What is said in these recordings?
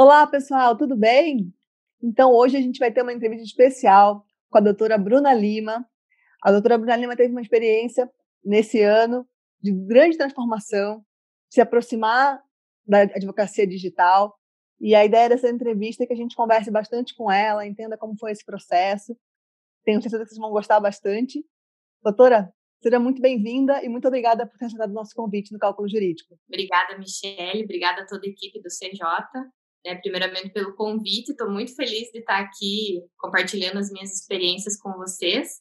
Olá, pessoal, tudo bem? Então, hoje a gente vai ter uma entrevista especial com a doutora Bruna Lima. A doutora Bruna Lima teve uma experiência nesse ano de grande transformação, se aproximar da advocacia digital. E a ideia dessa entrevista é que a gente converse bastante com ela, entenda como foi esse processo. Tenho certeza que vocês vão gostar bastante. Doutora, seja muito bem-vinda e muito obrigada por ter aceitado o nosso convite no Cálculo Jurídico. Obrigada, Michele. Obrigada a toda a equipe do CJ. Né, primeiramente pelo convite, estou muito feliz de estar aqui compartilhando as minhas experiências com vocês.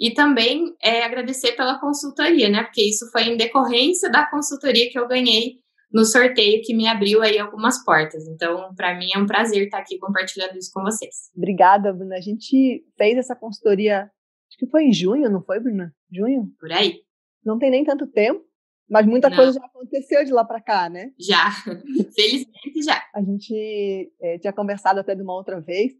E também é, agradecer pela consultoria, né? Porque isso foi em decorrência da consultoria que eu ganhei no sorteio que me abriu aí algumas portas. Então, para mim é um prazer estar aqui compartilhando isso com vocês. Obrigada, Bruna. A gente fez essa consultoria, acho que foi em junho, não foi, Bruna? Junho? Por aí. Não tem nem tanto tempo. Mas muita Não. coisa já aconteceu de lá para cá, né? Já, felizmente já. A gente é, tinha conversado até de uma outra vez,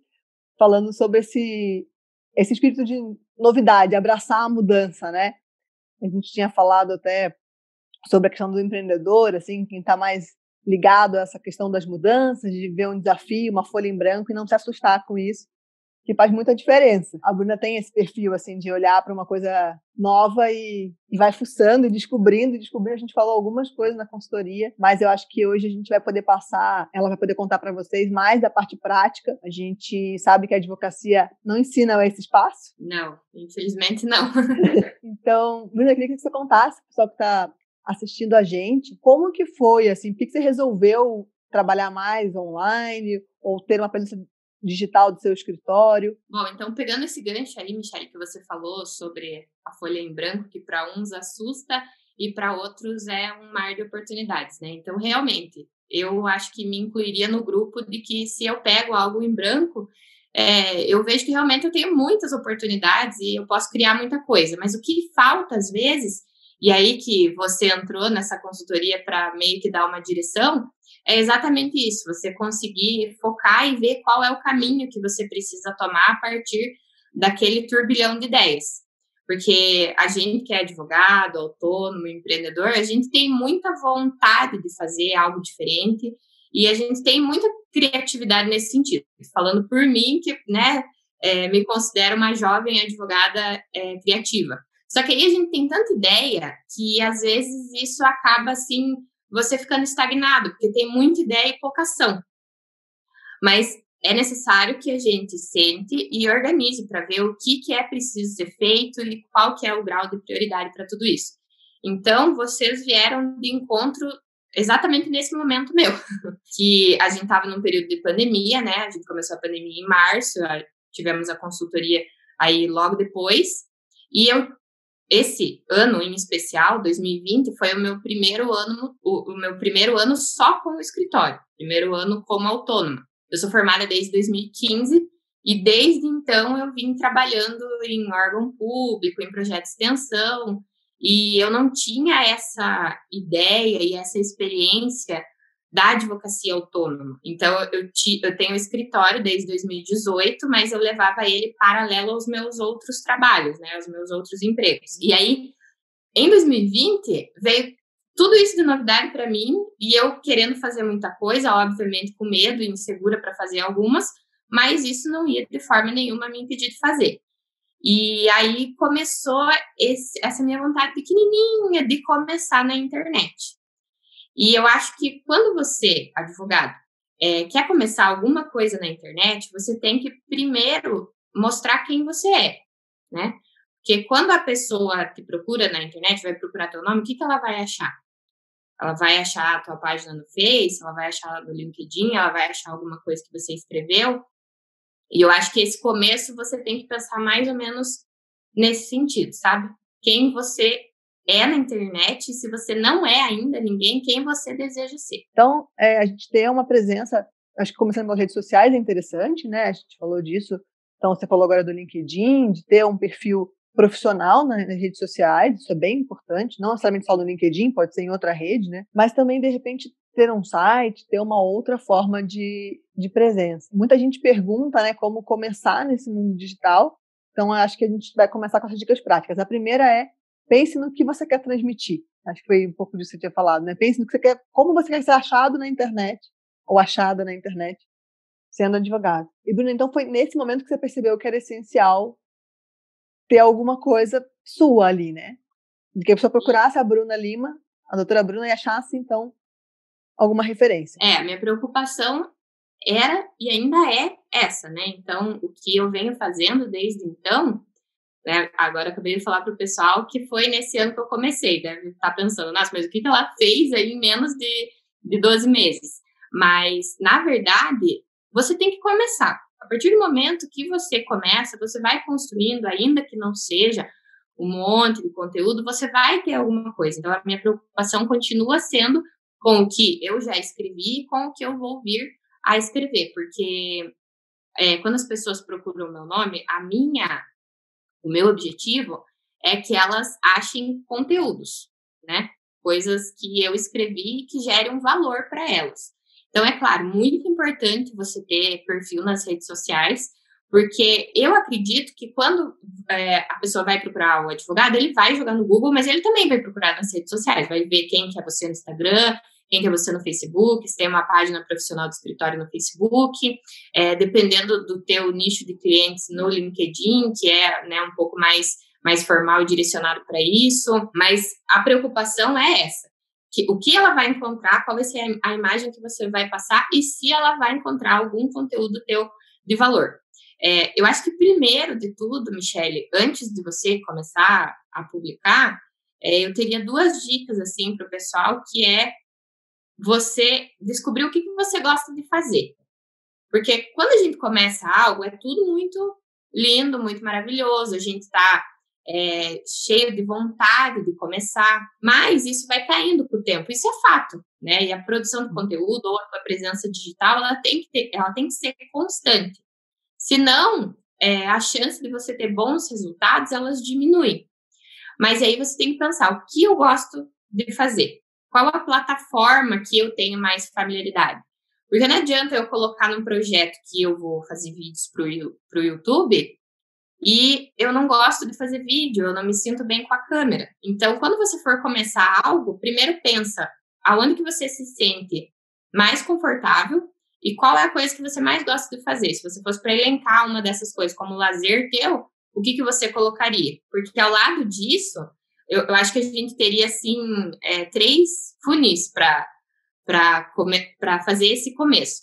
falando sobre esse, esse espírito de novidade, abraçar a mudança, né? A gente tinha falado até sobre a questão do empreendedor, assim, quem está mais ligado a essa questão das mudanças, de ver um desafio, uma folha em branco e não se assustar com isso que faz muita diferença. A Bruna tem esse perfil assim de olhar para uma coisa nova e, e, vai fuçando e descobrindo e descobrindo. A gente falou algumas coisas na consultoria, mas eu acho que hoje a gente vai poder passar, ela vai poder contar para vocês mais da parte prática. A gente sabe que a advocacia não ensina esse espaço. Não, infelizmente não. então, Bruna, eu queria que você contasse, o pessoal que está assistindo a gente, como que foi, assim, por que você resolveu trabalhar mais online ou ter uma presença digital do seu escritório? Bom, então pegando esse gancho aí, Michelle, que você falou sobre a folha em branco, que para uns assusta e para outros é um mar de oportunidades, né? Então, realmente, eu acho que me incluiria no grupo de que se eu pego algo em branco, é, eu vejo que realmente eu tenho muitas oportunidades e eu posso criar muita coisa, mas o que falta às vezes, e aí que você entrou nessa consultoria para meio que dar uma direção, é exatamente isso, você conseguir focar e ver qual é o caminho que você precisa tomar a partir daquele turbilhão de ideias. Porque a gente que é advogado, autônomo, empreendedor, a gente tem muita vontade de fazer algo diferente e a gente tem muita criatividade nesse sentido. Falando por mim, que né, é, me considero uma jovem advogada é, criativa. Só que aí a gente tem tanta ideia que às vezes isso acaba assim você ficando estagnado, porque tem muita ideia e pouca ação. Mas é necessário que a gente sente e organize para ver o que, que é preciso ser feito e qual que é o grau de prioridade para tudo isso. Então, vocês vieram de encontro exatamente nesse momento meu, que a gente estava num período de pandemia, né? A gente começou a pandemia em março, tivemos a consultoria aí logo depois, e eu esse ano em especial, 2020, foi o meu primeiro ano, o, o, meu primeiro ano só com o escritório, primeiro ano como autônoma. Eu sou formada desde 2015 e desde então eu vim trabalhando em órgão público, em projeto de extensão, e eu não tinha essa ideia e essa experiência da advocacia autônoma. Então, eu, eu tenho um escritório desde 2018, mas eu levava ele paralelo aos meus outros trabalhos, né, aos meus outros empregos. E aí, em 2020, veio tudo isso de novidade para mim e eu querendo fazer muita coisa, obviamente com medo e insegura para fazer algumas, mas isso não ia de forma nenhuma me impedir de fazer. E aí começou esse, essa minha vontade pequenininha de começar na internet. E eu acho que quando você, advogado, é, quer começar alguma coisa na internet, você tem que primeiro mostrar quem você é, né? Porque quando a pessoa te procura na internet, vai procurar teu nome, o que, que ela vai achar? Ela vai achar a tua página no Face, ela vai achar no LinkedIn, ela vai achar alguma coisa que você escreveu. E eu acho que esse começo você tem que pensar mais ou menos nesse sentido, sabe? Quem você é na internet, se você não é ainda ninguém, quem você deseja ser. Então, é, a gente ter uma presença, acho que começando pelas redes sociais é interessante, né? A gente falou disso. Então, você falou agora do LinkedIn, de ter um perfil profissional nas redes sociais, isso é bem importante, não necessariamente só no LinkedIn, pode ser em outra rede, né? Mas também, de repente, ter um site, ter uma outra forma de, de presença. Muita gente pergunta, né, como começar nesse mundo digital, então acho que a gente vai começar com as dicas práticas. A primeira é pense no que você quer transmitir. Acho que foi um pouco disso que você tinha falado, né? Pense no que você quer, como você quer ser achado na internet ou achada na internet sendo advogado. E Bruno, então foi nesse momento que você percebeu que era essencial ter alguma coisa sua ali, né? De que a pessoa procurasse a Bruna Lima, a doutora Bruna, e achasse, então, alguma referência. É, a minha preocupação era e ainda é essa, né? Então, o que eu venho fazendo desde então, né? Agora acabei de falar para o pessoal que foi nesse ano que eu comecei, deve estar tá pensando, nossa, mas o que, que ela fez aí em menos de, de 12 meses? Mas, na verdade, você tem que começar. A partir do momento que você começa, você vai construindo, ainda que não seja um monte de conteúdo, você vai ter alguma coisa. Então, a minha preocupação continua sendo com o que eu já escrevi e com o que eu vou vir a escrever, porque é, quando as pessoas procuram meu nome, a minha, o meu objetivo é que elas achem conteúdos, né? Coisas que eu escrevi que gerem um valor para elas. Então, é claro, muito importante você ter perfil nas redes sociais, porque eu acredito que quando é, a pessoa vai procurar o advogado, ele vai jogar no Google, mas ele também vai procurar nas redes sociais, vai ver quem que é você no Instagram, quem que você no Facebook, se tem uma página profissional do escritório no Facebook, é, dependendo do teu nicho de clientes no LinkedIn, que é né, um pouco mais, mais formal e direcionado para isso, mas a preocupação é essa, que, o que ela vai encontrar, qual vai ser a, a, imagem que você vai passar e se ela vai encontrar algum conteúdo teu de valor. É, eu acho que primeiro de tudo, Michele, antes de você começar a publicar, é, eu teria duas dicas assim para o pessoal, que é você descobrir o que, que você gosta de fazer. Porque quando a gente começa algo, é tudo muito lindo, muito maravilhoso, a gente está é, cheio de vontade de começar, mas isso vai caindo com o tempo, isso é fato, né? E a produção de conteúdo ou a presença digital, ela tem que, ter, ela tem que ser constante. Senão, é, a chance de você ter bons resultados, elas diminuem. Mas aí você tem que pensar, o que eu gosto de fazer? Qual a plataforma que eu tenho mais familiaridade? Porque não adianta eu colocar num projeto que eu vou fazer vídeos para o YouTube e eu não gosto de fazer vídeo, eu não me sinto bem com a câmera. Então, quando você for começar algo, primeiro pensa aonde que você se sente mais confortável e qual é a coisa que você mais gosta de fazer. Se você fosse para elencar uma dessas coisas como lazer teu, o que, que você colocaria? Porque ao lado disso, eu, eu acho que a gente teria, assim, é, três funis para fazer esse começo.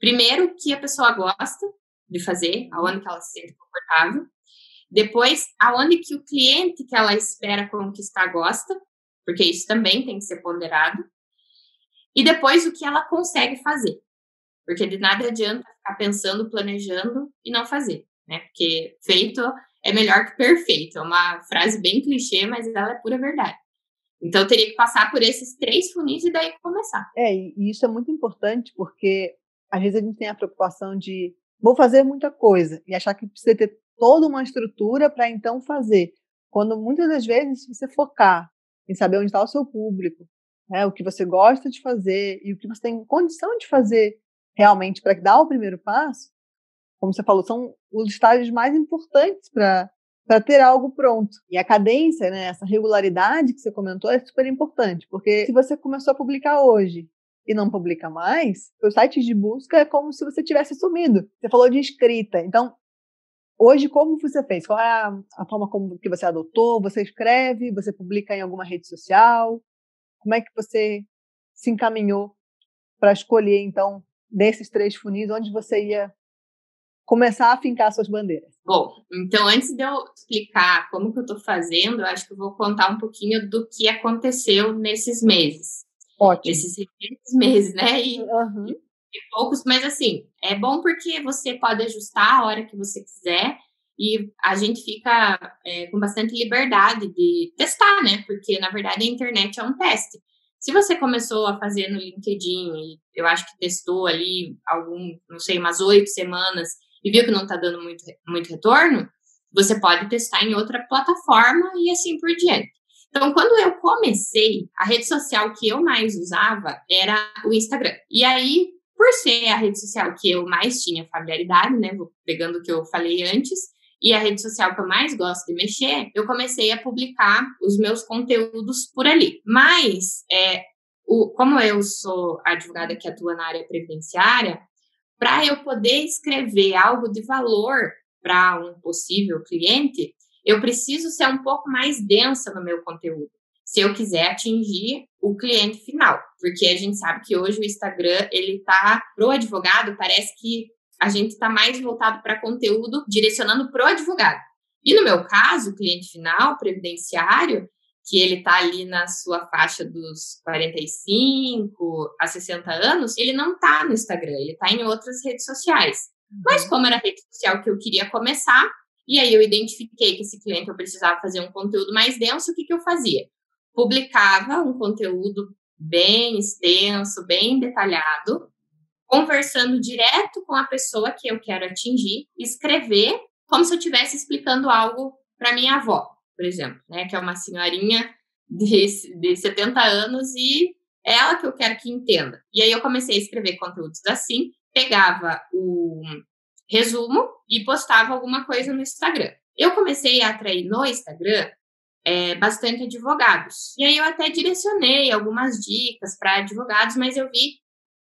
Primeiro, que a pessoa gosta de fazer, aonde que ela se sente confortável. Depois, aonde que o cliente que ela espera conquistar gosta, porque isso também tem que ser ponderado. E depois, o que ela consegue fazer. Porque de nada adianta ficar pensando, planejando e não fazer, né? Porque feito é melhor que perfeito. É uma frase bem clichê, mas ela é pura verdade. Então, teria que passar por esses três funis e daí começar. É, e isso é muito importante, porque às vezes a gente tem a preocupação de vou fazer muita coisa e achar que precisa ter toda uma estrutura para então fazer. Quando muitas das vezes, se você focar em saber onde está o seu público, né, o que você gosta de fazer e o que você tem condição de fazer realmente para dar o primeiro passo, como você falou, são os estágios mais importantes para para ter algo pronto. E a cadência, né, essa regularidade que você comentou é super importante, porque se você começou a publicar hoje e não publica mais, os sites de busca é como se você tivesse sumido. Você falou de escrita, então hoje como você fez? Qual é a, a forma como que você adotou? Você escreve? Você publica em alguma rede social? Como é que você se encaminhou para escolher então desses três funis onde você ia começar a fincar suas bandeiras? Bom, então antes de eu explicar como que eu estou fazendo, eu acho que eu vou contar um pouquinho do que aconteceu nesses meses. Ótimo. Esses meses, né? E, uhum. e poucos, mas assim, é bom porque você pode ajustar a hora que você quiser e a gente fica é, com bastante liberdade de testar, né? Porque, na verdade, a internet é um teste. Se você começou a fazer no LinkedIn e eu acho que testou ali algum, não sei, umas oito semanas e viu que não está dando muito, muito retorno, você pode testar em outra plataforma e assim por diante. Então, quando eu comecei, a rede social que eu mais usava era o Instagram. E aí, por ser a rede social que eu mais tinha familiaridade, né, pegando o que eu falei antes, e a rede social que eu mais gosto de mexer, eu comecei a publicar os meus conteúdos por ali. Mas é, o, como eu sou advogada que atua na área previdenciária, para eu poder escrever algo de valor para um possível cliente, eu preciso ser um pouco mais densa no meu conteúdo, se eu quiser atingir o cliente final, porque a gente sabe que hoje o Instagram ele tá pro advogado, parece que a gente está mais voltado para conteúdo direcionando pro advogado. E no meu caso, o cliente final, previdenciário, que ele está ali na sua faixa dos 45 a 60 anos, ele não está no Instagram, ele está em outras redes sociais. Uhum. Mas como era a rede social que eu queria começar, e aí eu identifiquei que esse cliente eu precisava fazer um conteúdo mais denso, o que, que eu fazia? Publicava um conteúdo bem extenso, bem detalhado, conversando direto com a pessoa que eu quero atingir, escrever como se eu estivesse explicando algo para minha avó por exemplo, né? Que é uma senhorinha de, de 70 anos e é ela que eu quero que entenda. E aí eu comecei a escrever conteúdos assim, pegava o resumo e postava alguma coisa no Instagram. Eu comecei a atrair no Instagram é, bastante advogados. E aí eu até direcionei algumas dicas para advogados, mas eu vi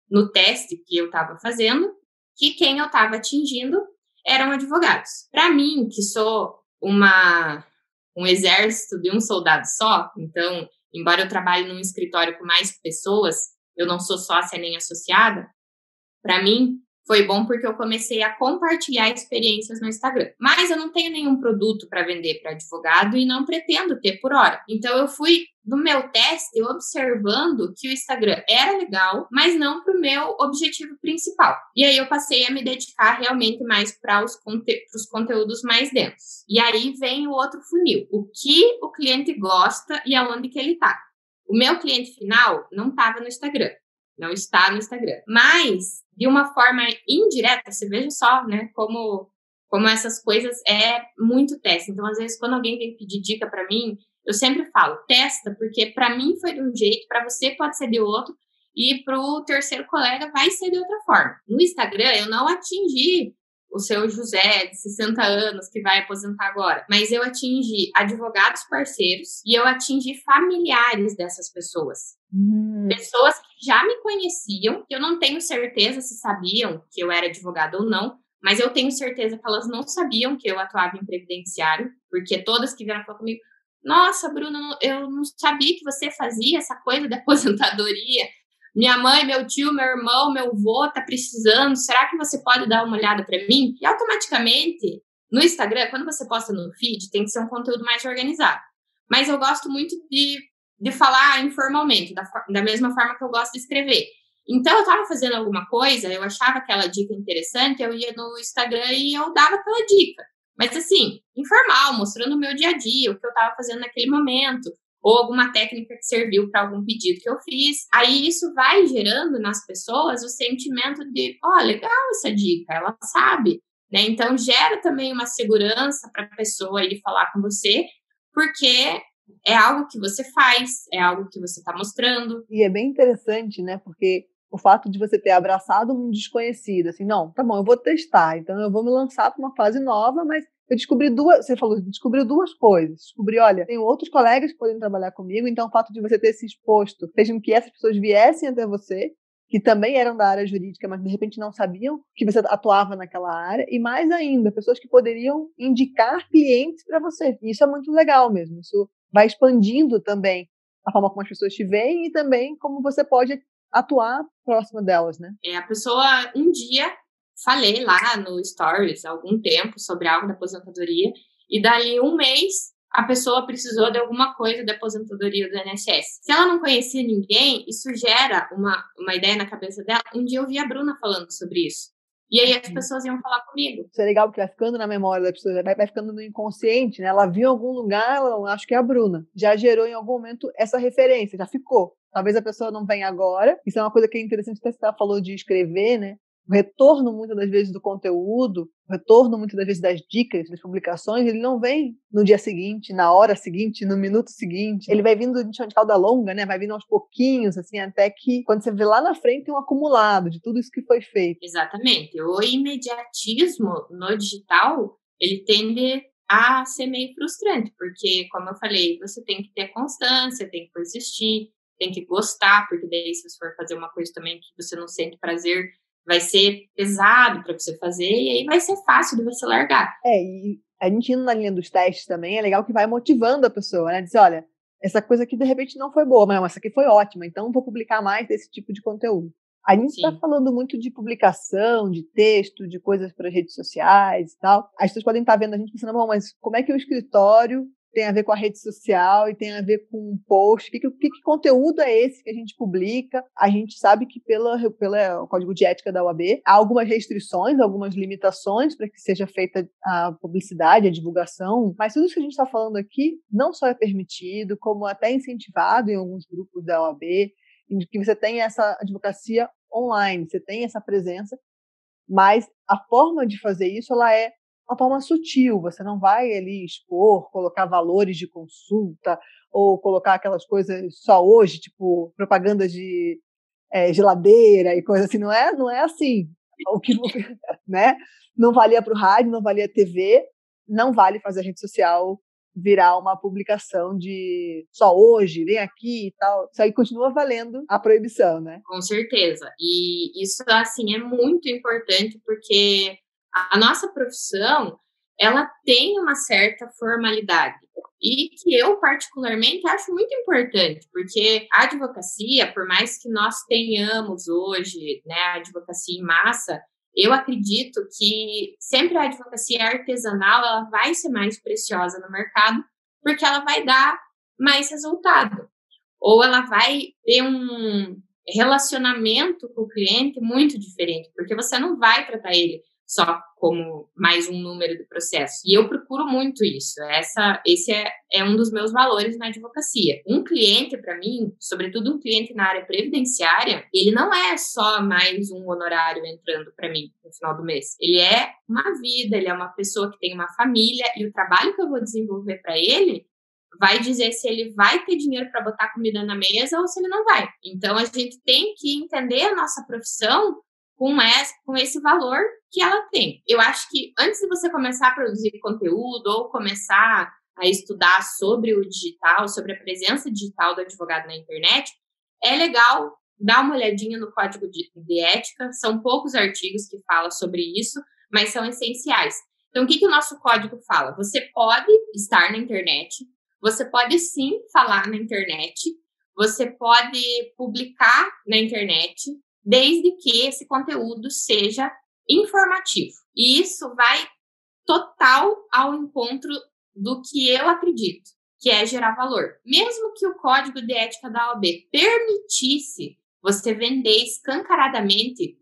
no teste que eu estava fazendo que quem eu estava atingindo eram advogados. Para mim, que sou uma um exército de um soldado só. Então, embora eu trabalhe num escritório com mais pessoas, eu não sou sócia nem associada. Para mim, foi bom porque eu comecei a compartilhar experiências no Instagram. Mas eu não tenho nenhum produto para vender para advogado e não pretendo ter por hora. Então eu fui no meu teste observando que o Instagram era legal, mas não para o meu objetivo principal. E aí eu passei a me dedicar realmente mais para os conte conteúdos mais densos. E aí vem o outro funil. O que o cliente gosta e aonde que ele está. O meu cliente final não estava no Instagram não está no Instagram. Mas, de uma forma indireta, você veja só, né, como, como essas coisas é muito teste. Então, às vezes, quando alguém vem pedir dica para mim, eu sempre falo, testa, porque para mim foi de um jeito, para você pode ser de outro, e para o terceiro colega vai ser de outra forma. No Instagram, eu não atingi o seu José, de 60 anos, que vai aposentar agora. Mas eu atingi advogados parceiros e eu atingi familiares dessas pessoas. Hum. Pessoas que já me conheciam, que eu não tenho certeza se sabiam que eu era advogada ou não, mas eu tenho certeza que elas não sabiam que eu atuava em previdenciário, porque todas que vieram falar comigo, nossa, Bruna, eu não sabia que você fazia essa coisa da aposentadoria minha mãe, meu tio, meu irmão, meu avô tá precisando, será que você pode dar uma olhada para mim? E automaticamente, no Instagram, quando você posta no feed, tem que ser um conteúdo mais organizado. Mas eu gosto muito de, de falar informalmente, da, da mesma forma que eu gosto de escrever. Então, eu estava fazendo alguma coisa, eu achava aquela dica interessante, eu ia no Instagram e eu dava aquela dica. Mas, assim, informal, mostrando o meu dia a dia, o que eu estava fazendo naquele momento ou alguma técnica que serviu para algum pedido que eu fiz. Aí isso vai gerando nas pessoas o sentimento de, ó, oh, legal essa dica, ela sabe, né? Então gera também uma segurança para a pessoa ir falar com você, porque é algo que você faz, é algo que você está mostrando. E é bem interessante, né? Porque o fato de você ter abraçado um desconhecido, assim, não, tá bom, eu vou testar, então eu vou me lançar para uma fase nova, mas eu descobri duas, você falou, descobriu duas coisas. Descobri, olha, tenho outros colegas que podem trabalhar comigo, então o fato de você ter se exposto fez com que essas pessoas viessem até você, que também eram da área jurídica, mas de repente não sabiam que você atuava naquela área, e mais ainda, pessoas que poderiam indicar clientes para você. E isso é muito legal mesmo. Isso vai expandindo também a forma como as pessoas te veem e também como você pode atuar próximo delas, né? É, a pessoa um dia falei lá no Stories há algum tempo sobre algo da aposentadoria, e dali um mês a pessoa precisou de alguma coisa da aposentadoria do INSS. Se ela não conhecia ninguém, isso gera uma, uma ideia na cabeça dela. Um dia eu vi a Bruna falando sobre isso. E aí as pessoas iam falar comigo. Isso é legal porque vai ficando na memória da pessoa, vai, vai ficando no inconsciente, né? Ela viu em algum lugar, ela, acho que é a Bruna. Já gerou em algum momento essa referência, já ficou. Talvez a pessoa não venha agora. Isso é uma coisa que é interessante, até você falou de escrever, né? O retorno muitas das vezes do conteúdo, o retorno muitas das vezes das dicas, das publicações, ele não vem no dia seguinte, na hora seguinte, no minuto seguinte. Ele vai vindo de cauda longa, né? Vai vindo aos pouquinhos, assim, até que quando você vê lá na frente tem um acumulado de tudo isso que foi feito. Exatamente. O imediatismo no digital, ele tende a ser meio frustrante, porque, como eu falei, você tem que ter constância, tem que persistir, tem que gostar, porque daí se você for fazer uma coisa também que você não sente prazer, vai ser pesado para você fazer e aí vai ser fácil de você largar. É, e a gente indo na linha dos testes também, é legal que vai motivando a pessoa, né? Dizer, olha, essa coisa aqui de repente não foi boa, mas essa aqui foi ótima, então vou publicar mais desse tipo de conteúdo. A gente está falando muito de publicação, de texto, de coisas para redes sociais e tal. As pessoas podem estar tá vendo a gente pensando, bom, mas como é que o escritório tem a ver com a rede social e tem a ver com um post. Que, que, que, conteúdo é esse que a gente publica? A gente sabe que pela, pelo Código de Ética da UAB há algumas restrições, algumas limitações para que seja feita a publicidade, a divulgação, mas tudo isso que a gente está falando aqui não só é permitido, como até incentivado em alguns grupos da UAB, em que você tem essa advocacia online, você tem essa presença, mas a forma de fazer isso ela é uma forma sutil. Você não vai ali expor, colocar valores de consulta ou colocar aquelas coisas só hoje, tipo propaganda de é, geladeira e coisa assim. Não é, não é assim. O que, né? Não valia para o rádio, não valia TV, não vale fazer a rede social virar uma publicação de só hoje, vem aqui e tal. Isso aí continua valendo a proibição, né? Com certeza. E isso, assim, é muito importante porque a nossa profissão ela tem uma certa formalidade. E que eu particularmente acho muito importante, porque a advocacia, por mais que nós tenhamos hoje, né, a advocacia em massa, eu acredito que sempre a advocacia artesanal ela vai ser mais preciosa no mercado, porque ela vai dar mais resultado, ou ela vai ter um relacionamento com o cliente muito diferente, porque você não vai tratar ele só como mais um número do processo. E eu procuro muito isso. Essa, esse é, é um dos meus valores na advocacia. Um cliente, para mim, sobretudo um cliente na área previdenciária, ele não é só mais um honorário entrando para mim no final do mês. Ele é uma vida, ele é uma pessoa que tem uma família e o trabalho que eu vou desenvolver para ele vai dizer se ele vai ter dinheiro para botar comida na mesa ou se ele não vai. Então a gente tem que entender a nossa profissão com esse, com esse valor que ela tem. Eu acho que antes de você começar a produzir conteúdo ou começar a estudar sobre o digital, sobre a presença digital do advogado na internet, é legal dar uma olhadinha no código de, de ética. São poucos artigos que falam sobre isso, mas são essenciais. Então, o que, que o nosso código fala? Você pode estar na internet, você pode sim falar na internet, você pode publicar na internet, desde que esse conteúdo seja informativo. E isso vai total ao encontro do que eu acredito, que é gerar valor. Mesmo que o código de ética da OAB permitisse você vender escancaradamente,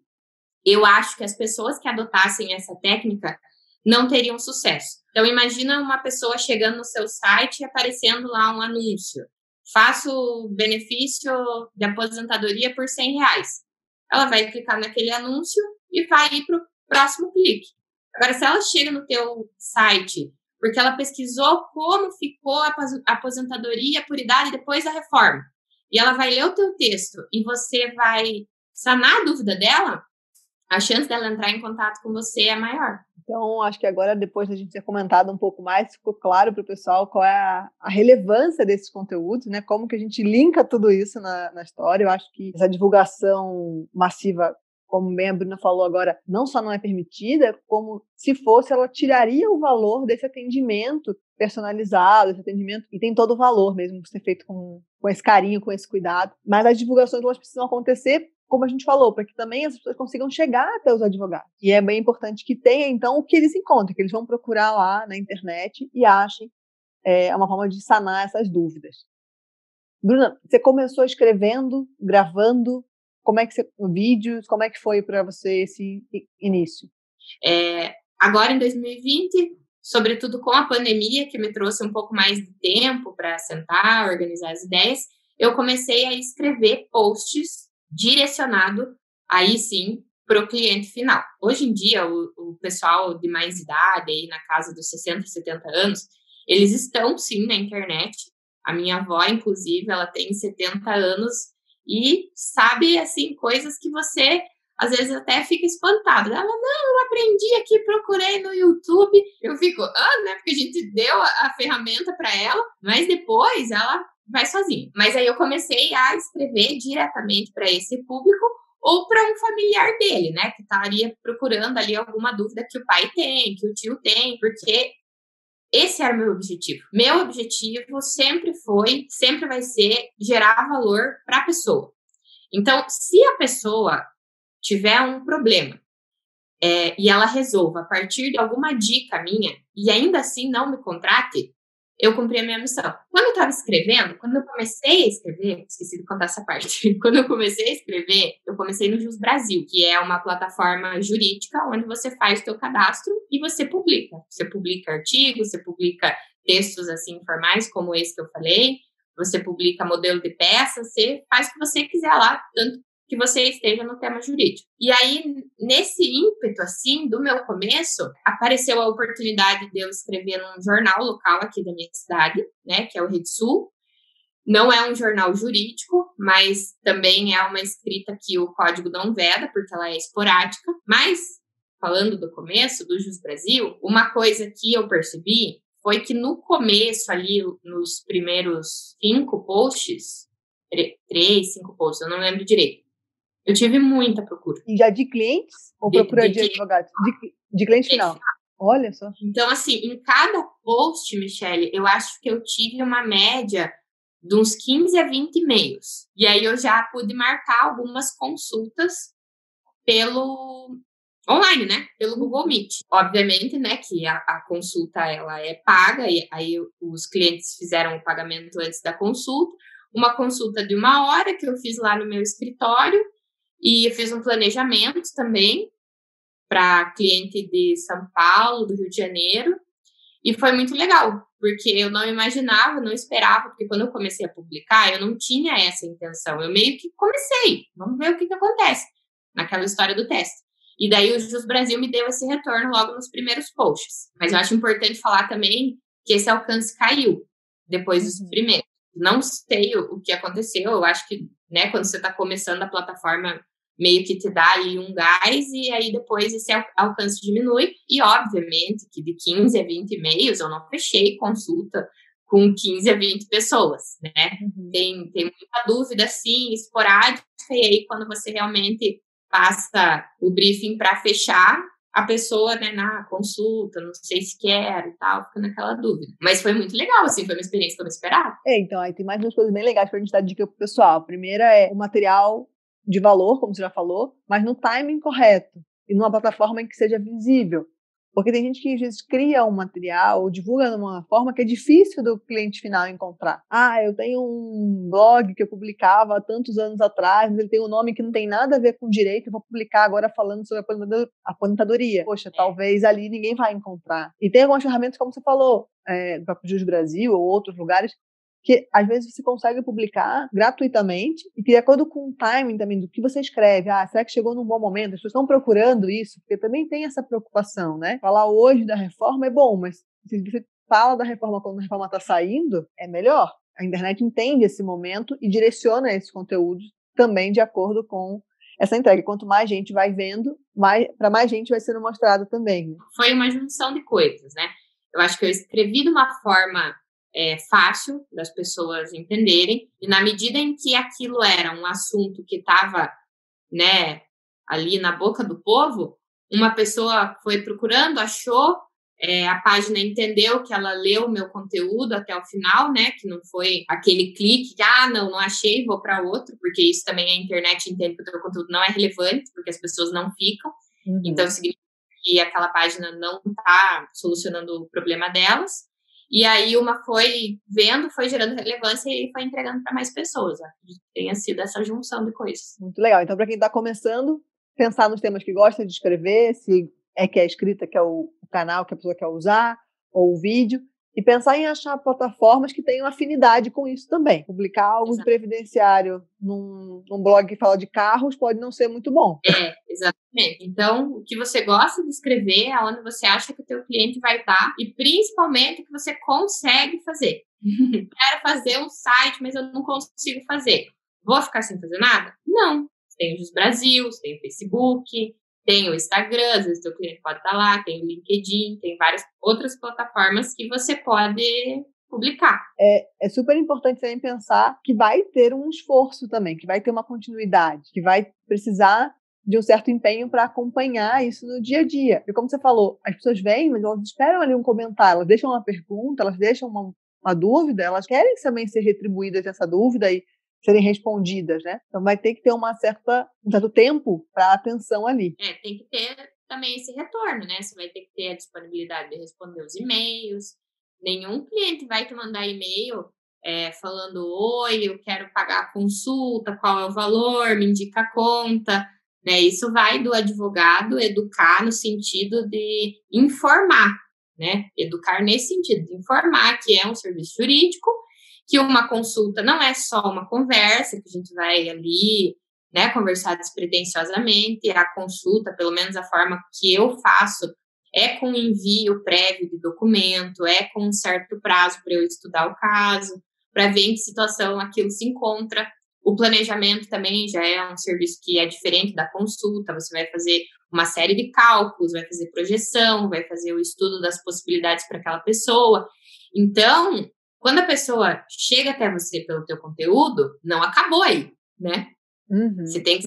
eu acho que as pessoas que adotassem essa técnica não teriam sucesso. Então imagina uma pessoa chegando no seu site e aparecendo lá um anúncio. Faço benefício de aposentadoria por 100 reais ela vai clicar naquele anúncio e vai ir para o próximo clique. Agora, se ela chega no teu site porque ela pesquisou como ficou a aposentadoria por idade depois da reforma, e ela vai ler o teu texto e você vai sanar a dúvida dela, a chance dela entrar em contato com você é maior. Então, acho que agora, depois da gente ter comentado um pouco mais, ficou claro para o pessoal qual é a, a, relevância desses conteúdos, né? Como que a gente linka tudo isso na, na história. Eu acho que essa divulgação massiva como bem a Bruna falou agora, não só não é permitida, como se fosse, ela tiraria o valor desse atendimento personalizado, esse atendimento, e tem todo o valor mesmo ser feito com, com esse carinho, com esse cuidado. Mas as divulgações elas precisam acontecer como a gente falou, para que também as pessoas consigam chegar até os advogados. E é bem importante que tenha, então, o que eles encontrem, que eles vão procurar lá na internet e achem é, uma forma de sanar essas dúvidas. Bruna, você começou escrevendo, gravando, como é que você, vídeos, como é que foi para você esse início? É, agora em 2020, sobretudo com a pandemia, que me trouxe um pouco mais de tempo para sentar, organizar as ideias, eu comecei a escrever posts direcionado, aí sim, para o cliente final. Hoje em dia, o, o, pessoal de mais idade, aí na casa dos 60, 70 anos, eles estão sim na internet. A minha avó, inclusive, ela tem 70 anos e sabe, assim, coisas que você às vezes até fica espantado. Ela, não, eu aprendi aqui, procurei no YouTube. Eu fico, ah, né? Porque a gente deu a, a ferramenta para ela, mas depois ela vai sozinho. Mas aí eu comecei a escrever diretamente para esse público ou para um familiar dele, né, que estaria procurando ali alguma dúvida que o pai tem, que o tio tem, porque esse era o meu objetivo. Meu objetivo sempre foi, sempre vai ser gerar valor para a pessoa. Então, se a pessoa tiver um problema é, e ela resolva a partir de alguma dica minha e ainda assim não me contrate, eu cumpri a minha missão. Quando eu estava escrevendo, quando eu comecei a escrever, esqueci de contar essa parte. Quando eu comecei a escrever, eu comecei no Jus Brasil, que é uma plataforma jurídica onde você faz o seu cadastro e você publica. Você publica artigos, você publica textos assim informais, como esse que eu falei, você publica modelo de peça, você faz o que você quiser lá, tanto que você esteja no tema jurídico. E aí, nesse ímpeto, assim, do meu começo, apareceu a oportunidade de eu escrever num jornal local aqui da minha cidade, né, que é o Rede Sul. Não é um jornal jurídico, mas também é uma escrita que o código não veda, porque ela é esporádica. Mas, falando do começo, do Jus Brasil, uma coisa que eu percebi foi que no começo, ali, nos primeiros cinco posts, três, cinco posts, eu não lembro direito, eu tive muita procura. E já de clientes ou de, procura de, de advogados? De, de cliente final. Olha só. Então, assim, em cada post, Michele, eu acho que eu tive uma média de uns 15 a 20 e-mails. E aí eu já pude marcar algumas consultas pelo online, né? Pelo Google Meet. Obviamente, né, que a, a, consulta ela é paga e aí os clientes fizeram o pagamento antes da consulta. Uma consulta de uma hora que eu fiz lá no meu escritório e eu fiz um planejamento também para cliente de São Paulo, do Rio de Janeiro. E foi muito legal, porque eu não imaginava, não esperava, porque quando eu comecei a publicar, eu não tinha essa intenção. Eu meio que comecei, vamos ver o que, que acontece naquela história do teste. E daí o Jus Brasil me deu esse retorno logo nos primeiros posts. Mas eu acho importante falar também que esse alcance caiu depois dos uhum. primeiros. Não sei o, o que aconteceu, eu acho que né, quando você está começando a plataforma, meio que te dá ali um gás e aí depois esse alcance diminui. E, obviamente, que de 15 a 20 e-mails eu não fechei consulta com 15 a 20 pessoas, né? Uhum. Tem, tem muita dúvida, sim, esporádica, e aí quando você realmente passa o briefing para fechar, a pessoa, né, na consulta, não sei se quer e tal, fica naquela dúvida. Mas foi muito legal, assim, foi uma experiência que eu não esperava. É, então, aí tem mais duas coisas bem legais pra gente dar dica pro pessoal. A primeira é o material de valor, como você já falou, mas no timing correto e numa plataforma em que seja visível. Porque tem gente que às vezes cria um material ou divulga de uma forma que é difícil do cliente final encontrar. Ah, eu tenho um blog que eu publicava há tantos anos atrás, ele tem um nome que não tem nada a ver com direito, eu vou publicar agora falando sobre a aposentadoria. Poxa, talvez ali ninguém vai encontrar. E tem algumas ferramentas, como você falou, é, do próprio Jus Brasil ou outros lugares, que às vezes você consegue publicar gratuitamente e que de acordo com o timing também do que você escreve, ah, será que chegou num bom momento? As pessoas estão procurando isso, porque também tem essa preocupação, né? Falar hoje da reforma é bom, mas se você fala da reforma quando a reforma está saindo, é melhor. A internet entende esse momento e direciona esses conteúdos também de acordo com essa entrega. Quanto mais gente vai vendo, para mais gente vai sendo mostrado também. Né? Foi uma junção de coisas, né? Eu acho que eu escrevi de uma forma é, fácil das pessoas entenderem, e na medida em que aquilo era um assunto que estava né, ali na boca do povo, uma pessoa foi procurando, achou, é, a página entendeu que ela leu o meu conteúdo até o final, né? Que não foi aquele clique que, ah, não, não achei, vou para outro, porque isso também a internet entende que o teu conteúdo não é relevante, porque as pessoas não ficam. Uhum. Então, significa que aquela página não está solucionando o problema delas. E aí uma foi vendo, foi gerando relevância e foi entregando para mais pessoas. Tenha sido essa junção de coisas. Muito legal. Então, para quem está começando, pensar nos temas que gosta de escrever, se é que é a escrita que é o canal que a pessoa quer usar, ou o vídeo, e pensar em achar plataformas que tenham afinidade com isso também. Publicar algo Exato. de previdenciário num, num, blog que fala de carros pode não ser muito bom. É, exatamente. Então, o que você gosta de escrever, aonde você acha que o teu cliente vai estar e principalmente o que você consegue fazer. Quero fazer um site, mas eu não consigo fazer. Vou ficar sem fazer nada? Não. Tem o Brasil, tem o Facebook, tem o Instagram, às vezes o cliente pode estar lá, tem o LinkedIn, tem várias outras plataformas que você pode publicar. É, é super importante também pensar que vai ter um esforço também, que vai ter uma continuidade, que vai precisar de um certo empenho para acompanhar isso no dia a dia. E como você falou, as pessoas vêm, mas elas esperam ali um comentário, elas deixam uma pergunta, elas deixam uma, uma dúvida, elas querem também ser retribuídas essa dúvida e serem respondidas, né? Então vai ter que ter uma certa, um certo tempo para atenção ali. É, tem que ter também esse retorno, né? Você vai ter que ter a disponibilidade de responder os e-mails. Nenhum cliente vai te mandar e-mail é, falando: Oi, eu quero pagar a consulta, qual é o valor, me indica a conta. Né? Isso vai do advogado educar no sentido de informar, né? Educar nesse sentido, de informar que é um serviço jurídico, que uma consulta não é só uma conversa, que a gente vai ali né, conversar despretensiosamente, a consulta, pelo menos a forma que eu faço, é com envio prévio de documento, é com um certo prazo para eu estudar o caso, para ver em que situação aquilo se encontra. O planejamento também já é um serviço que é diferente da consulta, você vai fazer uma série de cálculos, vai fazer projeção, vai fazer o estudo das possibilidades para aquela pessoa. Então, quando a pessoa chega até você pelo teu conteúdo, não acabou aí, né? Uhum. Você tem que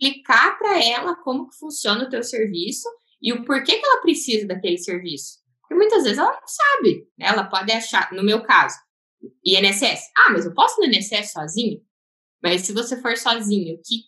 explicar para ela como que funciona o teu serviço e o porquê que ela precisa daquele serviço. Porque muitas vezes ela não sabe, né? Ela pode achar, no meu caso, INSS. Ah, mas eu posso no INSS sozinho? Mas se você for sozinho, que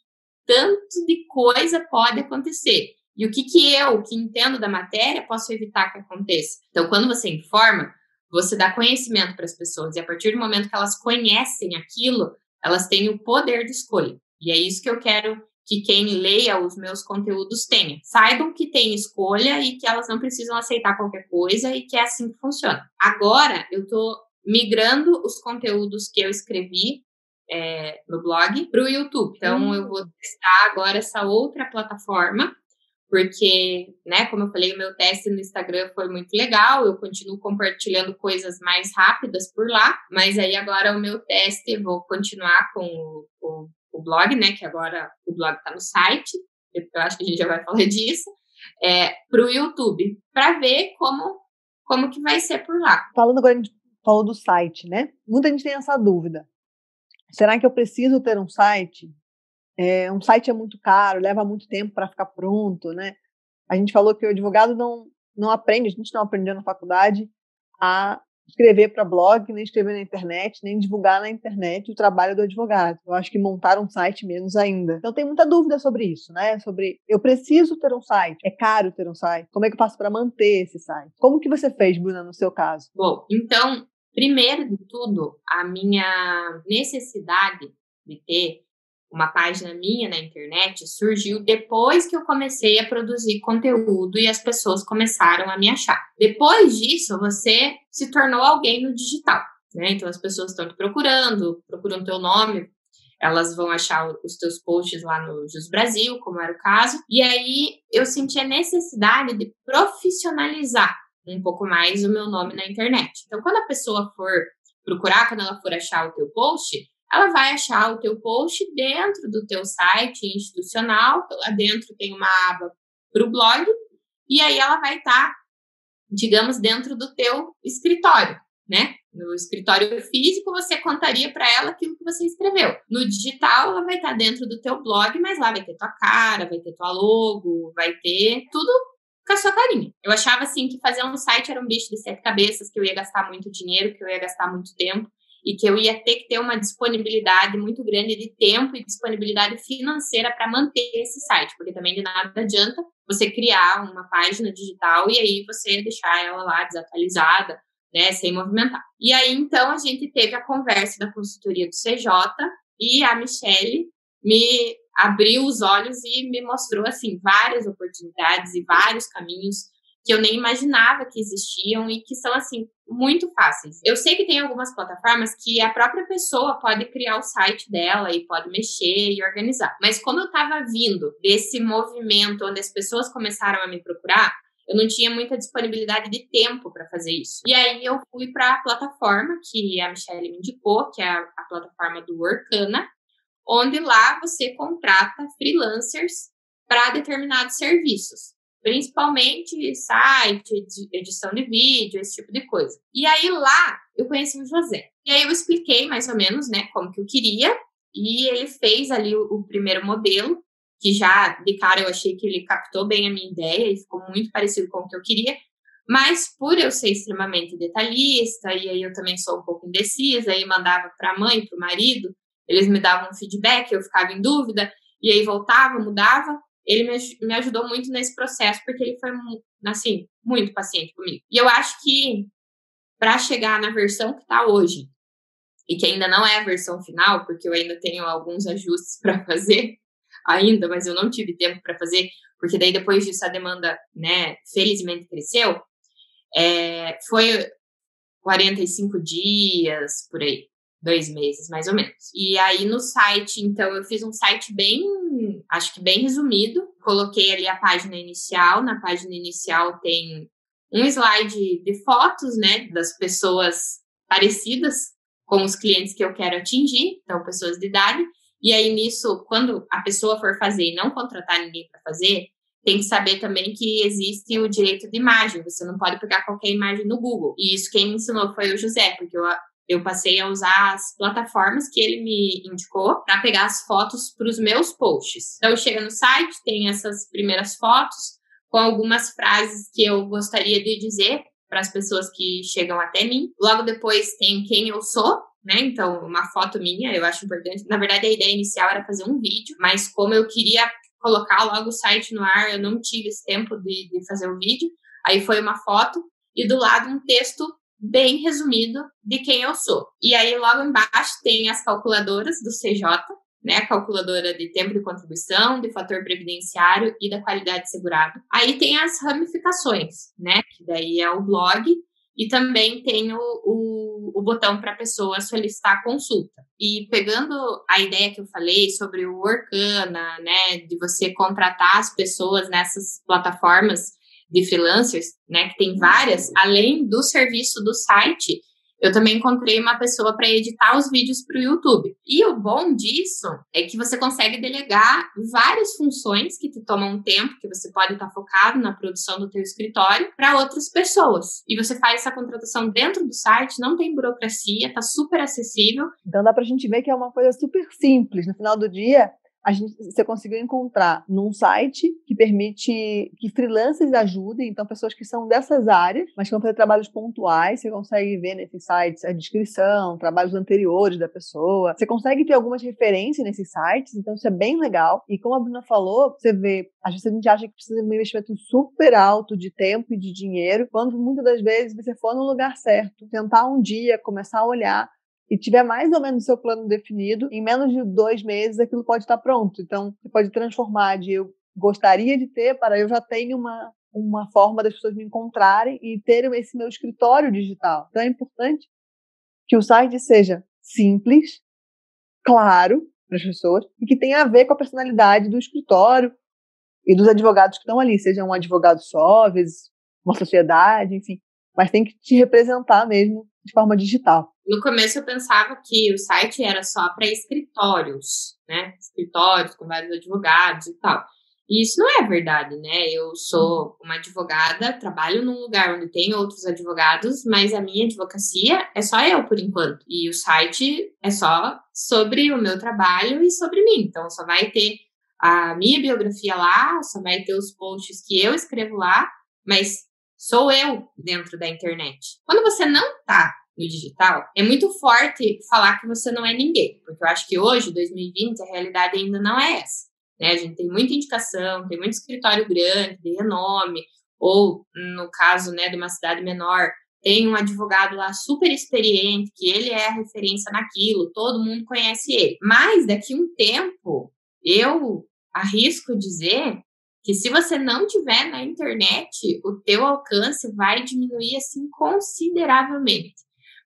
tanto de coisa pode acontecer? E o que, que eu, que entendo da matéria, posso evitar que aconteça? Então, quando você informa, você dá conhecimento para as pessoas. E a partir do momento que elas conhecem aquilo, elas têm o poder de escolha. E é isso que eu quero que quem leia os meus conteúdos tenha. Saibam que tem escolha e que elas não precisam aceitar qualquer coisa e que é assim que funciona. Agora, eu estou migrando os conteúdos que eu escrevi é, no blog para o YouTube. Então, hum. eu vou testar agora essa outra plataforma, porque, né, como eu falei, o meu teste no Instagram foi muito legal, eu continuo compartilhando coisas mais rápidas por lá, mas aí agora o meu teste, vou continuar com o, o o blog, né? Que agora o blog está no site, eu acho que a gente já vai falar disso, é, para o YouTube, para ver como, como que vai ser por lá. Falando agora, a gente falou do site, né? Muita gente tem essa dúvida. Será que eu preciso ter um site? É, um site é muito caro, leva muito tempo para ficar pronto, né? A gente falou que o advogado não, não aprende, a gente não aprendeu na faculdade a escrever para blog, nem escrever na internet, nem divulgar na internet o trabalho do advogado. Eu acho que montar um site menos ainda. Então tem muita dúvida sobre isso, né? Sobre eu preciso ter um site, é caro ter um site. Como é que eu faço para manter esse site? Como que você fez, Bruna, no seu caso? Bom, então, primeiro de tudo, a minha necessidade de ter uma página minha na internet surgiu depois que eu comecei a produzir conteúdo e as pessoas começaram a me achar. Depois disso, você se tornou alguém no digital, né? Então as pessoas estão te procurando, procuram teu nome, elas vão achar os teus posts lá no Jus Brasil, como era o caso. E aí eu senti a necessidade de profissionalizar um pouco mais o meu nome na internet. Então, quando a pessoa for procurar, quando ela for achar o teu post, ela vai achar o teu post dentro do teu site institucional, lá dentro tem uma aba para o blog, e aí ela vai estar, tá, digamos, dentro do teu escritório, né? No escritório físico, você contaria para ela aquilo que você escreveu. No digital, ela vai estar tá dentro do teu blog, mas lá vai ter tua cara, vai ter tua logo, vai ter tudo com a sua carinha. Eu achava assim que fazer um site era um bicho de sete cabeças, que eu ia gastar muito dinheiro, que eu ia gastar muito tempo e que eu ia ter que ter uma disponibilidade muito grande de tempo e disponibilidade financeira para manter esse site, porque também de nada adianta você criar uma página digital e aí você deixar ela lá desatualizada, né, sem movimentar. E aí então a gente teve a conversa da consultoria do CJ e a Michelle me abriu os olhos e me mostrou assim várias oportunidades e vários caminhos que eu nem imaginava que existiam e que são assim muito fáceis. Eu sei que tem algumas plataformas que a própria pessoa pode criar o site dela e pode mexer e organizar. Mas como eu estava vindo desse movimento onde as pessoas começaram a me procurar, eu não tinha muita disponibilidade de tempo para fazer isso. E aí eu fui para a plataforma que a Michelle me indicou, que é a, a plataforma do Workana, onde lá você contrata freelancers para determinados serviços. Principalmente site, edição de vídeo, esse tipo de coisa. E aí lá eu conheci o José. E aí eu expliquei mais ou menos, né, como que eu queria, e ele fez ali o, o primeiro modelo, que já de cara eu achei que ele captou bem a minha ideia e ficou muito parecido com o que eu queria. Mas por eu ser extremamente detalhista, e aí eu também sou um pouco indecisa, aí mandava para a mãe, para o marido, eles me davam um feedback, eu ficava em dúvida, e aí voltava, mudava. Ele me, ajudou muito nesse processo, porque ele foi, assim, muito paciente comigo. E eu acho que para chegar na versão que está hoje, e que ainda não é a versão final, porque eu ainda tenho alguns ajustes para fazer, ainda, mas eu não tive tempo para fazer, porque daí depois disso a demanda, né, felizmente cresceu. É, foi 45 dias por aí dois meses, mais ou menos. E aí no site, então, eu fiz um site bem, acho que bem resumido. Coloquei ali a página inicial. Na página inicial tem um slide de fotos, né, das pessoas parecidas com os clientes que eu quero atingir, então pessoas de idade. E aí nisso, quando a pessoa for fazer e não contratar ninguém para fazer, tem que saber também que existe o direito de imagem. Você não pode pegar qualquer imagem no Google. E isso quem me ensinou foi o José, porque eu eu passei a usar as plataformas que ele me indicou para pegar as fotos para os meus posts. Então, chega no site, tem essas primeiras fotos com algumas frases que eu gostaria de dizer para as pessoas que chegam até mim. Logo depois tem quem eu sou, né? Então, uma foto minha, eu acho importante. Na verdade, a ideia inicial era fazer um vídeo, mas como eu queria colocar logo o site no ar, eu não tive esse tempo de, de fazer o vídeo. Aí foi uma foto e do lado um texto bem resumido de quem eu sou. E aí, logo embaixo, tem as calculadoras do CJ, né, a calculadora de tempo de contribuição, de fator previdenciário e da qualidade segurada. Aí tem as ramificações, né, que daí é o blog, e também tem o, o, o botão para a pessoa solicitar consulta. E pegando a ideia que eu falei sobre o Orkana, né, de você contratar as pessoas nessas plataformas de freelancers, né, que tem várias, além do serviço do site, eu também encontrei uma pessoa para editar os vídeos para o YouTube. E o bom disso é que você consegue delegar várias funções que te tomam tempo, que você pode estar focado na produção do teu escritório, para outras pessoas. E você faz essa contratação dentro do site, não tem burocracia, está super acessível. Então dá para a gente ver que é uma coisa super simples. No final do dia, a gente, você conseguiu encontrar num site que permite que freelancers ajudem, então pessoas que são dessas áreas, mas que vão fazer trabalhos pontuais, você consegue ver nesses sites a descrição, trabalhos anteriores da pessoa, você consegue ter algumas referências nesses sites, então isso é bem legal. E como a Bruna falou, você vê, às vezes a gente acha que precisa de um investimento super alto de tempo e de dinheiro, quando muitas das vezes você for no lugar certo, tentar um dia, começar a olhar, e tiver mais ou menos o seu plano definido, em menos de dois meses aquilo pode estar pronto. Então, você pode transformar de eu gostaria de ter para eu já tenho uma, uma forma das pessoas me encontrarem e terem esse meu escritório digital. Então, é importante que o site seja simples, claro para as pessoas e que tenha a ver com a personalidade do escritório e dos advogados que estão ali, seja um advogado só, às vezes uma sociedade, enfim, mas tem que te representar mesmo de forma digital. No começo eu pensava que o site era só para escritórios, né? Escritórios com vários advogados e tal. E isso não é verdade, né? Eu sou uma advogada, trabalho num lugar onde tem outros advogados, mas a minha advocacia é só eu por enquanto. E o site é só sobre o meu trabalho e sobre mim. Então só vai ter a minha biografia lá, só vai ter os posts que eu escrevo lá, mas sou eu dentro da internet. Quando você não tá no digital, é muito forte falar que você não é ninguém, porque eu acho que hoje, 2020, a realidade ainda não é essa. Né? A gente tem muita indicação, tem muito escritório grande, de renome, ou no caso né, de uma cidade menor, tem um advogado lá super experiente, que ele é a referência naquilo, todo mundo conhece ele. Mas daqui a um tempo, eu arrisco dizer que se você não tiver na internet, o teu alcance vai diminuir assim consideravelmente.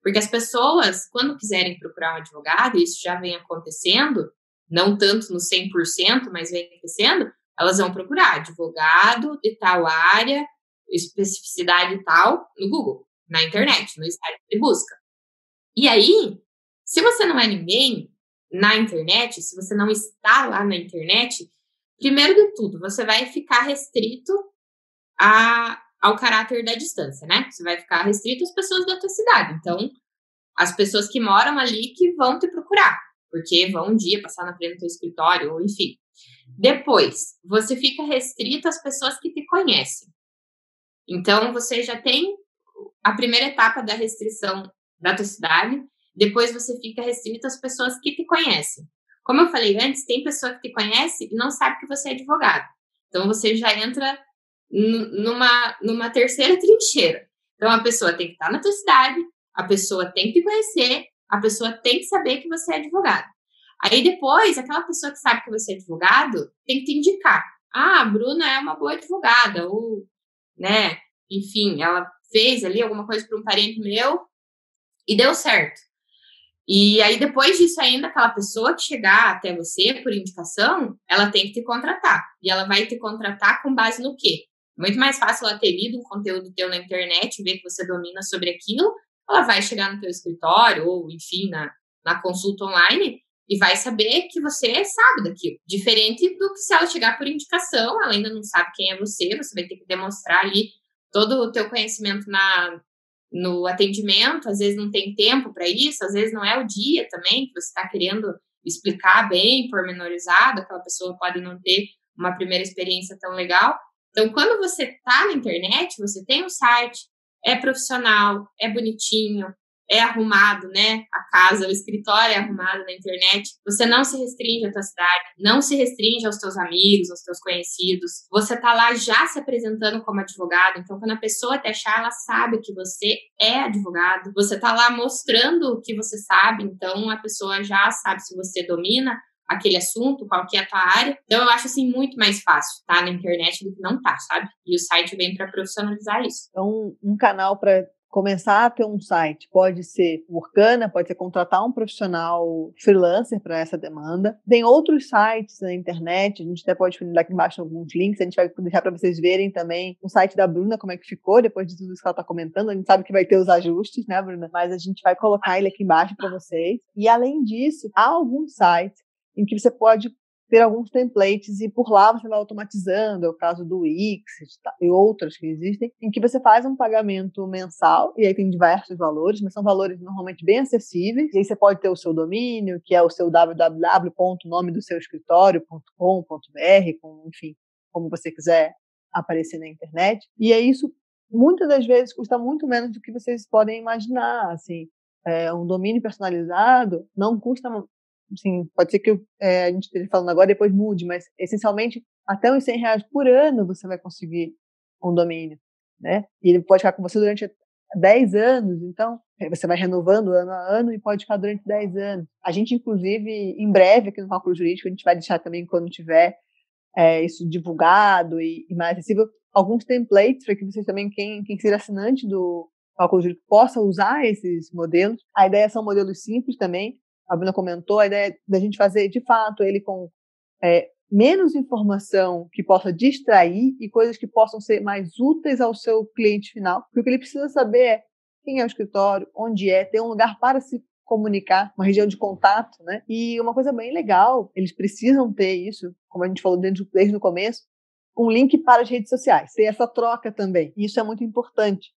Porque as pessoas, quando quiserem procurar um advogado, isso já vem acontecendo, não tanto no 100%, mas vem acontecendo, elas vão procurar advogado de tal área, especificidade tal, no Google, na internet, no site de busca. E aí, se você não é ninguém na internet, se você não está lá na internet, primeiro de tudo, você vai ficar restrito a, ao caráter da distância, né? Você vai ficar restrito às pessoas da tua cidade. Então, as pessoas que moram ali que vão te procurar, porque vão um dia passar na frente do teu escritório, ou enfim. Depois, você fica restrito às pessoas que te conhecem. Então, você já tem a primeira etapa da restrição da tua cidade, depois você fica restrito às pessoas que te conhecem. Como eu falei antes, tem pessoa que te conhece e não sabe que você é advogado. Então, você já entra numa, numa terceira trincheira. Então, a pessoa tem que estar na tua cidade, a pessoa tem que te conhecer, a pessoa tem que saber que você é advogado. Aí depois, aquela pessoa que sabe que você é advogado tem que te indicar. Ah, a Bruna é uma boa advogada, ou, né, enfim, ela fez ali alguma coisa para um parente meu e deu certo. E aí, depois disso ainda, aquela pessoa que chegar até você por indicação, ela tem que te contratar. E ela vai te contratar com base no quê? Muito mais fácil ela ter lido um conteúdo teu na internet, ver que você domina sobre aquilo, ela vai chegar no teu escritório ou, enfim, na, na consulta online e vai saber que você sabe daquilo. Diferente do que se ela chegar por indicação, ela ainda não sabe quem é você, você vai ter que demonstrar ali todo o teu conhecimento na, no atendimento, às vezes não tem tempo para isso, às vezes não é o dia também que você está querendo explicar bem, pormenorizado, aquela pessoa pode não ter uma primeira experiência tão legal. Então, quando você está na internet, você tem um site, é profissional, é bonitinho, é arrumado, né? A casa, o escritório é arrumado na internet. Você não se restringe à tua cidade, não se restringe aos teus amigos, aos teus conhecidos. Você tá lá já se apresentando como advogado, então quando a pessoa te achar, ela sabe que você é advogado. Você tá lá mostrando o que você sabe, então a pessoa já sabe se você domina aquele assunto, qual que é a tua área. Então eu acho assim muito mais fácil tá na internet do que não tá, sabe? E o site vem para profissionalizar isso. Então, um canal para começar a ter um site pode ser Workana, pode ser contratar um profissional freelancer para essa demanda. Tem outros sites na internet, a gente até pode disponibilizar aqui embaixo alguns links, a gente vai deixar para vocês verem também o site da Bruna, como é que ficou depois de tudo isso que ela está comentando. A gente sabe que vai ter os ajustes, né, Bruna? Mas a gente vai colocar ele aqui embaixo para vocês. E além disso, há alguns sites em que você pode ter alguns templates e por lá você vai automatizando, é o caso do Wix e outras que existem, em que você faz um pagamento mensal, e aí tem diversos valores, mas são valores normalmente bem acessíveis, e aí você pode ter o seu domínio, que é o seu www.nome do seu escritório.com.br, com, enfim, como você quiser aparecer na internet, e é isso muitas das vezes custa muito menos do que vocês podem imaginar, assim, é, um domínio personalizado não custa assim, pode ser que é, a gente esteja falando agora depois mude, mas essencialmente até uns 100 reais por ano você vai conseguir um domínio, né? E ele pode ficar com você durante 10 anos, então você vai renovando ano a ano e pode ficar durante 10 anos. A gente, inclusive, em breve aqui no Cálculo Jurídico, a gente vai deixar também quando tiver é, isso divulgado e, e, mais acessível, alguns templates para que vocês também, quem, quem seja assinante do Cálculo Jurídico, possa usar esses modelos. A ideia são modelos simples também, a Bruna comentou, a ideia da gente fazer, de fato, ele com é, menos informação que possa distrair e coisas que possam ser mais úteis ao seu cliente final. Porque o que ele precisa saber é quem é o escritório, onde é, ter um lugar para se comunicar, uma região de contato, né? E uma coisa bem legal, eles precisam ter isso, como a gente falou desde, desde o começo, um link para as redes sociais, ter essa troca também. E isso é muito importante,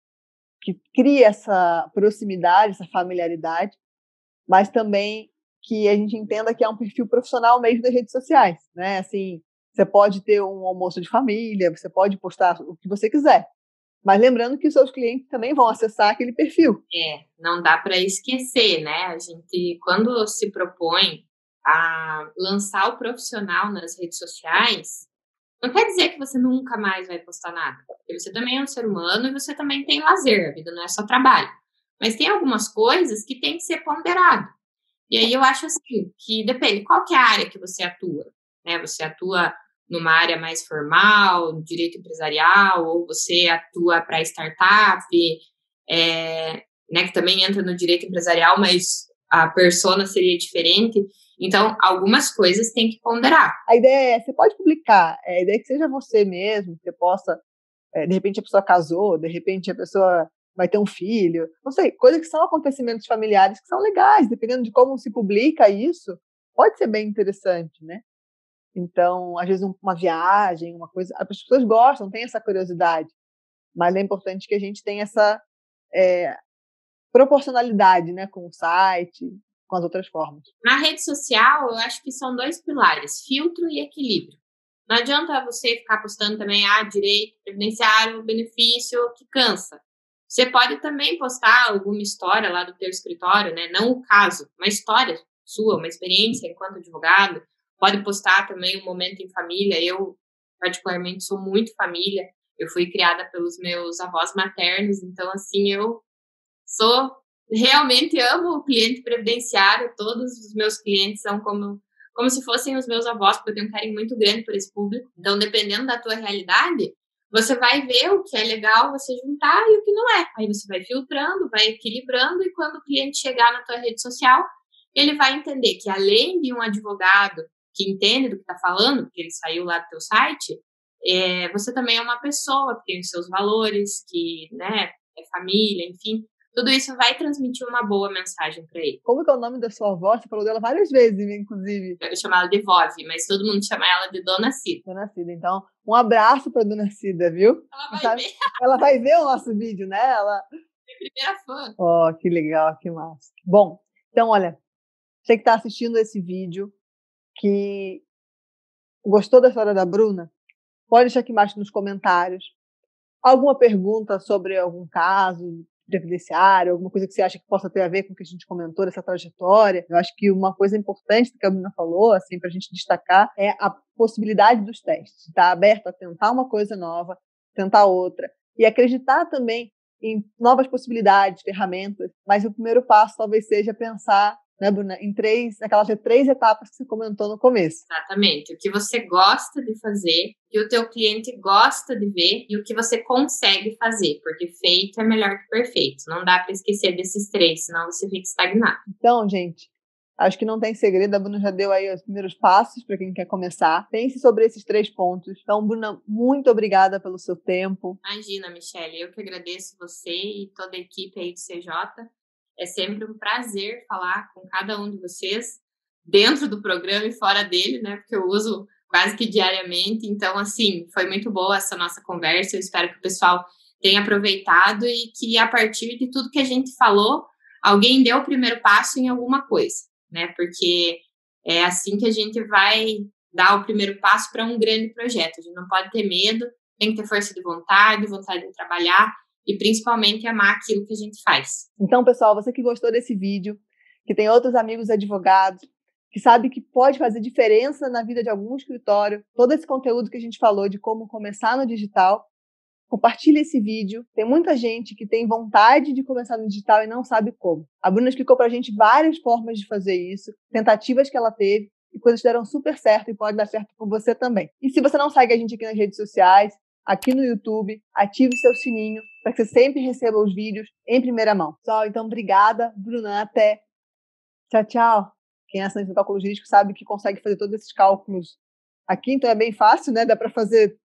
que cria essa proximidade, essa familiaridade mas também que a gente entenda que é um perfil profissional mesmo das redes sociais, né? Assim, você pode ter um almoço de família, você pode postar o que você quiser, mas lembrando que os seus clientes também vão acessar aquele perfil. É, não dá para esquecer, né? A gente, quando se propõe a lançar o profissional nas redes sociais, não quer dizer que você nunca mais vai postar nada. Porque você também é um ser humano e você também tem lazer, a vida não é só trabalho. Mas tem algumas coisas que tem que ser ponderado. E aí eu acho assim, que depende, qual que é a área que você atua? Né? Você atua numa área mais formal, direito empresarial, ou você atua para startup, é, né, que também entra no direito empresarial, mas a persona seria diferente. Então, algumas coisas tem que ponderar. A ideia é, você pode publicar, é, a ideia é que seja você mesmo, que você possa, é, de repente a pessoa casou, de repente a pessoa vai ter um filho, não sei, coisas que são acontecimentos familiares que são legais, dependendo de como se publica isso, pode ser bem interessante, né? Então, às vezes, uma viagem, uma coisa. As pessoas gostam, têm essa curiosidade. Mas é importante que a gente tenha essa é, proporcionalidade né, com o site, com as outras formas. Na rede social, eu acho que são dois pilares: filtro e equilíbrio. Não adianta você ficar postando também, ah, direito previdenciário, benefício, que cansa. Você pode também postar alguma história lá do teu escritório, né? Não o caso, uma história sua, uma experiência enquanto advogado. Pode postar também um momento em família. Eu, particularmente, sou muito família. Eu fui criada pelos meus avós maternos, então, assim, eu sou realmente amo o cliente previdenciário. Todos os meus clientes são como como se fossem os meus avós, porque eu tenho um carinho muito grande por esse público. Então, dependendo da tua realidade, você vai ver o que é legal você juntar e o que não é. Aí você vai filtrando, vai equilibrando e quando o cliente chegar na tua rede social, ele vai entender que além de um advogado que entende do que está falando, porque ele saiu lá do teu site, é, você também é uma pessoa que tem os seus valores, que né, é família, enfim. Tudo isso vai transmitir uma boa mensagem para ele. Como que é o nome da sua avó? Você falou dela várias vezes, inclusive. Eu chamo ela de Vove, mas todo mundo chama ela de Dona Cida. Dona Cida. Então, um abraço para Dona Cida, viu? Ela vai Sabe? ver. Ela vai ver o nosso vídeo, né? Ela... Minha primeira fã. Oh, que legal, que massa. Bom, então, olha, você que está assistindo esse vídeo, que gostou da história da Bruna, pode deixar aqui embaixo nos comentários alguma pergunta sobre algum caso previdenciário, alguma coisa que você acha que possa ter a ver com o que a gente comentou dessa trajetória. Eu acho que uma coisa importante que a Bruna falou, assim, para a gente destacar, é a possibilidade dos testes. Estar tá aberto a tentar uma coisa nova, tentar outra. E acreditar também em novas possibilidades, ferramentas. Mas o primeiro passo talvez seja pensar né, Bruna, em três, naquelas três etapas que você comentou no começo. Exatamente. O que você gosta de fazer, o que o teu cliente gosta de ver e o que você consegue fazer, porque feito é melhor que perfeito. Não dá para esquecer desses três, senão você fica estagnado. Então, gente, acho que não tem segredo. A Bruna já deu aí os primeiros passos para quem quer começar. Pense sobre esses três pontos. Então, Bruna, muito obrigada pelo seu tempo. Imagina, Michelle, eu que agradeço você e toda a equipe aí do CJ é sempre um prazer falar com cada um de vocês, dentro do programa e fora dele, né? Porque eu uso quase que diariamente. Então, assim, foi muito boa essa nossa conversa. Eu espero que o pessoal tenha aproveitado e que a partir de tudo que a gente falou, alguém deu o primeiro passo em alguma coisa, né? Porque é assim que a gente vai dar o primeiro passo para um grande projeto. A gente não pode ter medo, tem que ter força de vontade, vontade de trabalhar e principalmente amar aquilo que a gente faz. Então, pessoal, você que gostou desse vídeo, que tem outros amigos advogados, que sabe que pode fazer diferença na vida de algum escritório, todo esse conteúdo que a gente falou de como começar no digital, compartilhe esse vídeo. Tem muita gente que tem vontade de começar no digital e não sabe como. A Bruna explicou para a gente várias formas de fazer isso, tentativas que ela teve, e coisas deram super certo e pode dar certo com você também. E se você não segue a gente aqui nas redes sociais, aqui no YouTube, ative seu sininho para que você sempre receba os vídeos em primeira mão. Pessoal, então obrigada, Bruna, até. Tchau, tchau. Quem é assinante do cálculo jurídico sabe que consegue fazer todos esses cálculos aqui, então é bem fácil, né? Dá para fazer,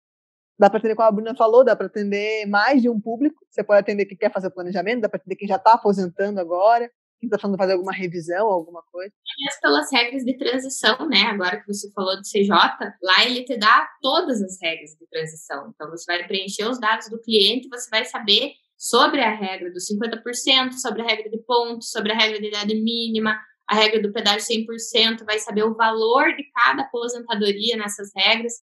dá para atender como a Bruna falou, dá para atender mais de um público. Você pode atender quem quer fazer planejamento, dá para atender quem já está aposentando agora, está falando fazer alguma revisão, alguma coisa. Aliás, pelas regras de transição, né? Agora que você falou do CJ, lá ele te dá todas as regras de transição. Então, você vai preencher os dados do cliente, você vai saber sobre a regra dos 50%, sobre a regra de pontos, sobre a regra de idade mínima, a regra do pedágio 100%, vai saber o valor de cada aposentadoria nessas regras.